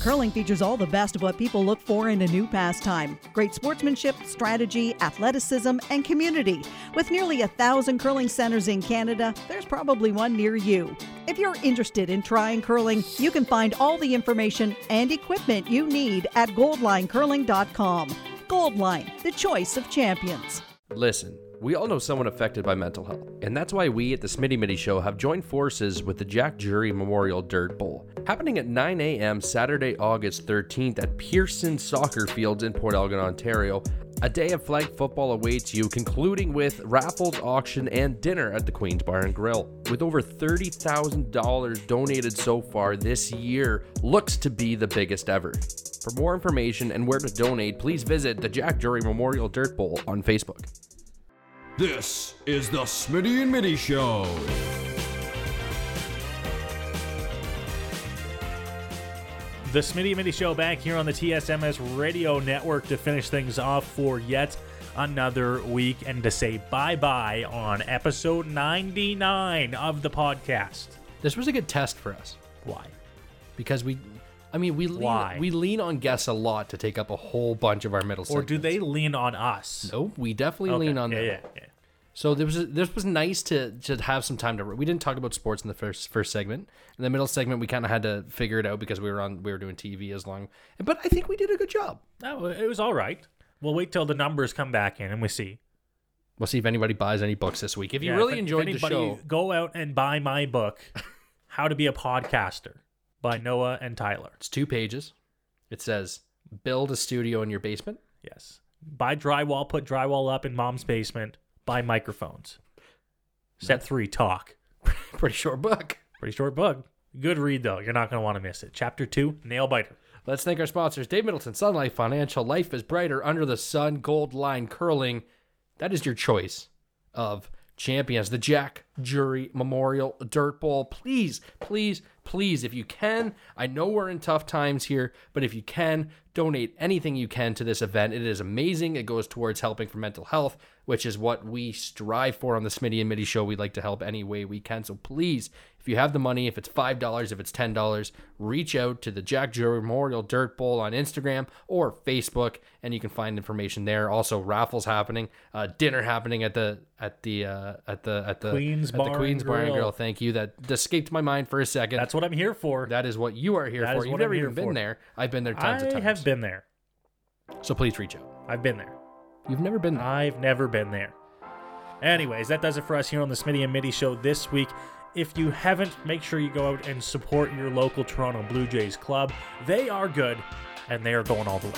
Curling features all the best of what people look for in a new pastime great sportsmanship, strategy, athleticism, and community. With nearly a thousand curling centers in Canada, there's probably one near you. If you're interested in trying curling, you can find all the information and equipment you need at goldlinecurling.com. Goldline, the choice of champions. Listen, we all know someone affected by mental health, and that's why we at the Smitty Mitty Show have joined forces with the Jack Jury Memorial Dirt Bowl, happening at 9 a.m. Saturday, August 13th at Pearson Soccer Fields in Port Elgin, Ontario. A day of flag football awaits you, concluding with raffles, auction, and dinner at the Queen's Bar and Grill. With over $30,000 donated so far this year, looks to be the biggest ever. For more information and where to donate, please visit the Jack Jury Memorial Dirt Bowl on Facebook. This is the Smitty and Mitty Show. The Smitty and Mitty Show back here on the TSMS Radio Network to finish things off for yet another week and to say bye bye on episode 99 of the podcast. This was a good test for us. Why? Because we, I mean, we Why? lean, we lean on guests a lot to take up a whole bunch of our middle. Or do they lean on us? No, we definitely Okay, lean on yeah, them. yeah, yeah. So this was this was nice to to have some time to. We didn't talk about sports in the first first segment. In the middle segment, we kind of had to figure it out because we were on we were doing TV as long. But I think we did a good job. Oh, no, it was all right. We'll wait till the numbers come back in and we see. We'll see if anybody buys any books this week. If you Yeah, really if- if enjoyed the show, go out and buy my book, How to Be a Podcaster by Noah and Tyler. it's two pages. It says build a studio in your basement. Yes. Buy drywall, put drywall up in mom's basement, buy microphones. Step three, talk. Pretty short book. Pretty short book. Good read though. You're not going to want to miss it. Chapter two, nail biter. Let's thank our sponsors Dave Middleton, Sun Life Financial. Life is brighter under the sun. Gold Line Curling. That is your choice of champions. The Jack Jury Memorial Dirt Bowl. Please, please, please, if you can, I know we're in tough times here, but if you can, donate anything you can to this event. It is amazing. It goes towards helping for mental health. Which is what we strive for on the Smitty and Mitty show. We'd like to help any way we can. So please, if you have the money, if it's $5, if it's $10, reach out to the Jack Jury Memorial Dirt Bowl on Instagram or Facebook, and you can find information there. Also, raffles happening, uh, dinner happening at the at the uh, at the at the Queen's at Bar the Queen's and Bar and Grill. Thank you. That escaped my mind for a second. That's what I'm here for. That is what you are here That for. You've never even been for. there. I've been there tons I of times. have been there. So please reach out. I've been there. You've never been there. I've never been there. Anyways, that does it for us here on the Smitty and Mitty show this week. If you haven't, make sure you go out and support your local Toronto Blue Jays club. They are good, and they are going all the way.